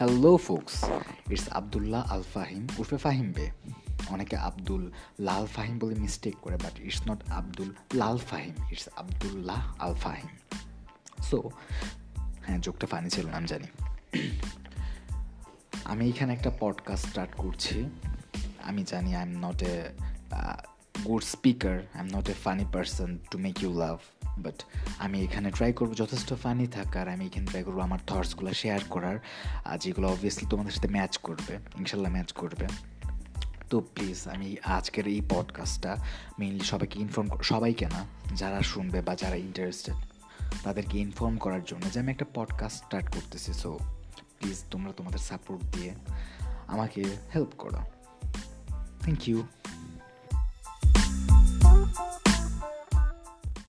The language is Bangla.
Hello folks it's Abdullah Al Fahim উর্ফে Fahim বে অনেকে আব্দুল লাল ফাহিম বলে মিস্টেক করে but it's not Abdul Lal Fahim it's Abdullah Al Fahim so হ্যাঁ যোগটা ফানি ছিল না আমি জানি। আমি এখানে একটা পডকাস্ট স্টার্ট করছি। আমি জানি I am not a good speaker I am not a funny person to make you love but আমি এখানে ট্রাই করব যথেষ্ট ফানি থাকার, আমি এখানে ট্রাই করব আমার থটসগুলো শেয়ার করার, আর যেগুলো অবভিয়াসলি তোমাদের সাথে ম্যাচ করবে, ইনশাল্লাহ ম্যাচ করবে। তো প্লিজ আমি আজকের এই পডকাস্টটা মেইনলি সবাইকে ইনফর্ম সবাইকে না, যারা শুনবে বা যারা ইন্টারেস্টেড তাদেরকে ইনফর্ম করার জন্য যে আমি একটা পডকাস্ট স্টার্ট করতেছি। সো প্লিজ তোমরা তোমাদের সাপোর্ট দিয়ে আমাকে হেল্প করো। Thank you